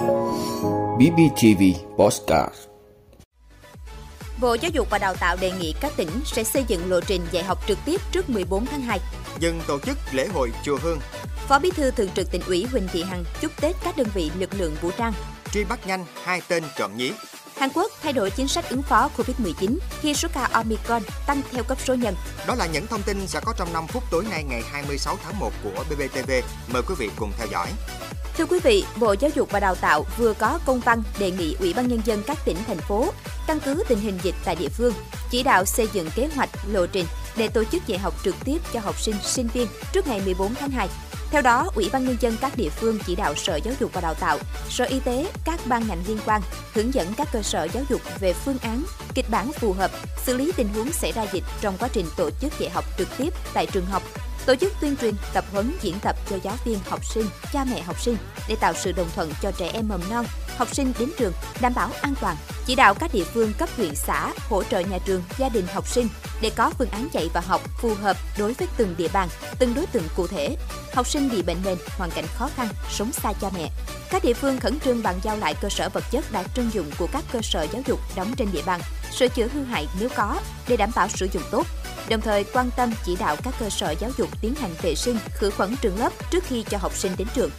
BBTV Postcard Bộ Giáo dục và Đào tạo đề nghị các tỉnh sẽ xây dựng lộ trình dạy học trực tiếp trước 14 tháng 2. Dừng tổ chức lễ hội chùa Hương. Phó Bí thư Thường trực tỉnh ủy Huỳnh Thị Hằng chúc Tết các đơn vị lực lượng vũ trang. Truy bắt nhanh hai tên trộm nhí. Hàn Quốc thay đổi chính sách ứng phó Covid-19 khi số ca Omicron tăng theo cấp số nhân. Đó là những thông tin sẽ có trong 5 phút tối nay ngày 26 tháng 1 của BBTV. Mời quý vị cùng theo dõi. Thưa quý vị, Bộ Giáo dục và Đào tạo vừa có công văn đề nghị Ủy ban Nhân dân các tỉnh, thành phố căn cứ tình hình dịch tại địa phương, chỉ đạo xây dựng kế hoạch, lộ trình để tổ chức dạy học trực tiếp cho học sinh, sinh viên trước ngày 14 tháng 2. Theo đó, Ủy ban Nhân dân các địa phương chỉ đạo Sở Giáo dục và Đào tạo, Sở Y tế, các ban ngành liên quan hướng dẫn các cơ sở giáo dục về phương án, kịch bản phù hợp, xử lý tình huống xảy ra dịch trong quá trình tổ chức dạy học trực tiếp tại trường học, tổ chức tuyên truyền, tập huấn, diễn tập cho giáo viên, học sinh, cha mẹ học sinh để tạo sự đồng thuận cho trẻ em mầm non, học sinh đến trường, đảm bảo an toàn. Chỉ đạo các địa phương cấp huyện xã hỗ trợ nhà trường, gia đình học sinh để có phương án dạy và học phù hợp đối với từng địa bàn, từng đối tượng cụ thể. Học sinh bị bệnh nền, hoàn cảnh khó khăn, sống xa cha mẹ. Các địa phương khẩn trương bàn giao lại cơ sở vật chất đã trưng dụng của các cơ sở giáo dục đóng trên địa bàn, sửa chữa hư hại nếu có để đảm bảo sử dụng tốt đồng thời quan tâm chỉ đạo các cơ sở giáo dục tiến hành vệ sinh, khử khuẩn trường lớp trước khi cho học sinh đến trường.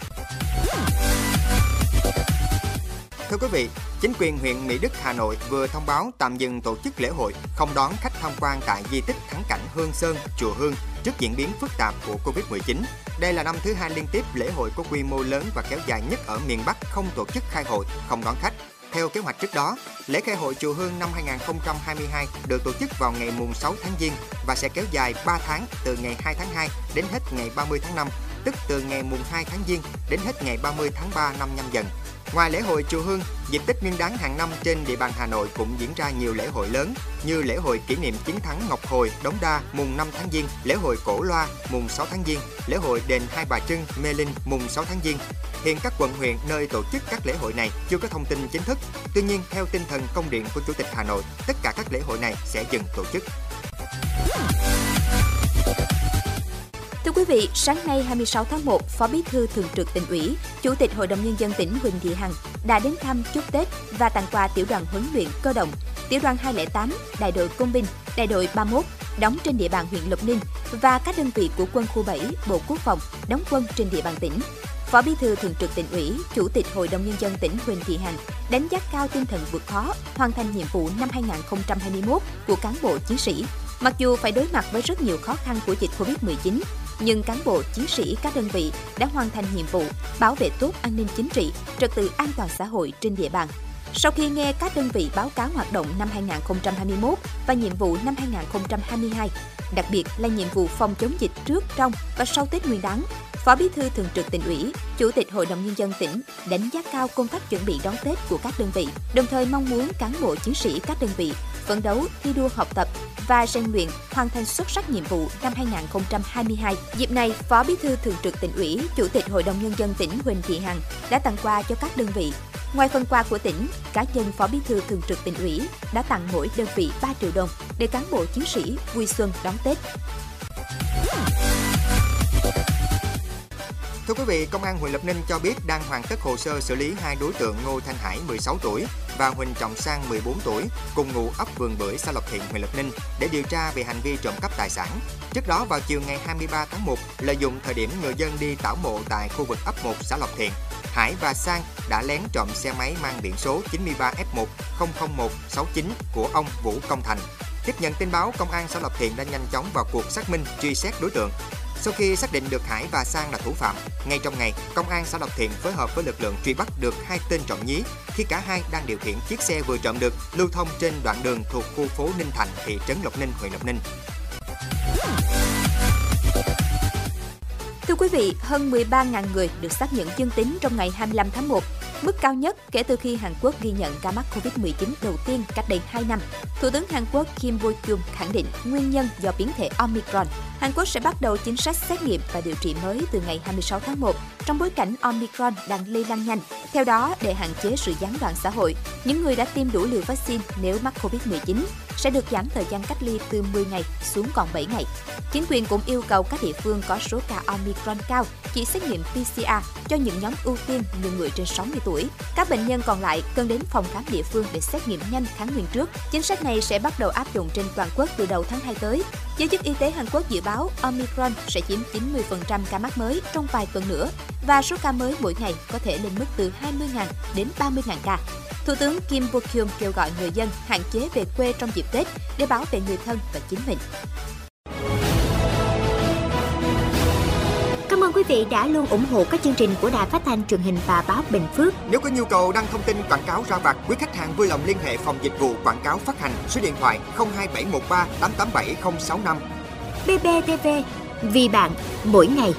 Thưa quý vị, chính quyền huyện Mỹ Đức, Hà Nội vừa thông báo tạm dừng tổ chức lễ hội, không đón khách tham quan tại di tích thắng cảnh Hương Sơn, chùa Hương trước diễn biến phức tạp của Covid-19. Đây là năm thứ hai liên tiếp lễ hội có quy mô lớn và kéo dài nhất ở miền Bắc không tổ chức khai hội, không đón khách. Theo kế hoạch trước đó, lễ khai hội chùa Hương năm 2022 được tổ chức vào ngày mùng 6 tháng Giêng và sẽ kéo dài 3 tháng từ ngày 2 tháng 2 đến hết ngày 30 tháng 5, tức từ ngày mùng 2 tháng Giêng đến hết ngày 30 tháng 3 năm nhâm dần. Ngoài lễ hội chùa Hương, dịp Tết Nguyên đán hàng năm trên địa bàn Hà Nội cũng diễn ra nhiều lễ hội lớn như lễ hội kỷ niệm chiến thắng Ngọc Hồi, Đống Đa mùng 5 tháng Giêng, lễ hội Cổ Loa mùng 6 tháng Giêng, lễ hội đền Hai Bà Trưng, Mê Linh mùng 6 tháng Giêng. Hiện các quận huyện nơi tổ chức các lễ hội này chưa có thông tin chính thức. Tuy nhiên, theo tinh thần công điện của Chủ tịch Hà Nội, tất cả các lễ hội này sẽ dừng tổ chức. Thưa quý vị, sáng nay 26 tháng 1, Phó Bí thư Thường trực tỉnh ủy, Chủ tịch Hội đồng Nhân dân tỉnh Huỳnh Thị Hằng đã đến thăm chúc Tết và tặng quà tiểu đoàn huấn luyện cơ động, tiểu đoàn 208, đại đội công binh, đại đội 31 đóng trên địa bàn huyện Lộc Ninh và các đơn vị của quân khu 7, Bộ Quốc phòng đóng quân trên địa bàn tỉnh. Phó Bí thư Thường trực tỉnh ủy, Chủ tịch Hội đồng Nhân dân tỉnh Huỳnh Thị Hằng đánh giá cao tinh thần vượt khó, hoàn thành nhiệm vụ năm 2021 của cán bộ chiến sĩ. Mặc dù phải đối mặt với rất nhiều khó khăn của dịch Covid-19, nhưng cán bộ chiến sĩ các đơn vị đã hoàn thành nhiệm vụ bảo vệ tốt an ninh chính trị, trật tự an toàn xã hội trên địa bàn. Sau khi nghe các đơn vị báo cáo hoạt động năm 2021 và nhiệm vụ năm 2022, đặc biệt là nhiệm vụ phòng chống dịch trước, trong và sau Tết Nguyên đán, Phó Bí thư Thường trực tỉnh ủy, Chủ tịch Hội đồng Nhân dân tỉnh đánh giá cao công tác chuẩn bị đón Tết của các đơn vị, đồng thời mong muốn cán bộ chiến sĩ các đơn vị phấn đấu, thi đua học tập và rèn luyện hoàn thành xuất sắc nhiệm vụ năm 2022. Dịp này, Phó Bí thư Thường trực tỉnh ủy, Chủ tịch Hội đồng Nhân dân tỉnh Huỳnh Thị Hằng đã tặng quà cho các đơn vị. Ngoài phần quà của tỉnh, cá nhân Phó Bí thư Thường trực tỉnh ủy đã tặng mỗi đơn vị 3 triệu đồng để cán bộ chiến sĩ vui xuân đón Tết. Thưa quý vị, Công an huyện Lập Ninh cho biết đang hoàn tất hồ sơ xử lý hai đối tượng Ngô Thanh Hải 16 tuổi và Huỳnh Trọng Sang 14 tuổi cùng ngụ ấp Vườn Bưởi xã Lộc Thiện huyện Lập Ninh để điều tra về hành vi trộm cắp tài sản. Trước đó vào chiều ngày 23 tháng 1, lợi dụng thời điểm người dân đi tảo mộ tại khu vực ấp 1 xã Lộc Thiện, Hải và Sang đã lén trộm xe máy mang biển số 93F1 00169 của ông Vũ Công Thành. Tiếp nhận tin báo, công an xã Lộc Thiện đã nhanh chóng vào cuộc xác minh truy xét đối tượng. Sau khi xác định được Hải và Sang là thủ phạm, ngay trong ngày, công an xã Lộc Thiện phối hợp với lực lượng truy bắt được hai tên trộm nhí khi cả hai đang điều khiển chiếc xe vừa trộm được lưu thông trên đoạn đường thuộc khu phố Ninh Thành, thị trấn Lộc Ninh, huyện Lộc Ninh. Thưa quý vị, hơn 13.000 người được xác nhận dương tính trong ngày 25 tháng 1, mức cao nhất kể từ khi Hàn Quốc ghi nhận ca mắc COVID-19 đầu tiên cách đây 2 năm. Thủ tướng Hàn Quốc Kim Bo-kyum khẳng định nguyên nhân do biến thể Omicron. Hàn Quốc sẽ bắt đầu chính sách xét nghiệm và điều trị mới từ ngày 26 tháng 1 trong bối cảnh Omicron đang lây lan nhanh. Theo đó, để hạn chế sự gián đoạn xã hội, những người đã tiêm đủ liều vaccine nếu mắc COVID-19 sẽ được giảm thời gian cách ly từ 10 ngày xuống còn 7 ngày. Chính quyền cũng yêu cầu các địa phương có số ca Omicron cao, chỉ xét nghiệm PCR cho những nhóm ưu tiên như người trên 60 tuổi. Các bệnh nhân còn lại cần đến phòng khám địa phương để xét nghiệm nhanh kháng nguyên trước. Chính sách này sẽ bắt đầu áp dụng trên toàn quốc từ đầu tháng 2 tới. Giới chức y tế Hàn Quốc dự báo Omicron sẽ chiếm 90% ca mắc mới trong vài tuần nữa và số ca mới mỗi ngày có thể lên mức từ 20.000 đến 30.000 ca. Thủ tướng Kim Bo Kyum kêu gọi người dân hạn chế về quê trong dịp Tết để bảo vệ người thân và chính mình. Cảm ơn quý vị đã luôn ủng hộ các chương trình của Đài Phát thanh truyền hình và báo Bình Phước. Nếu có nhu cầu đăng thông tin quảng cáo ra vặt, quý khách hàng vui lòng liên hệ phòng dịch vụ quảng cáo phát hành số điện thoại 02713 887065. BBTV, vì bạn, mỗi ngày.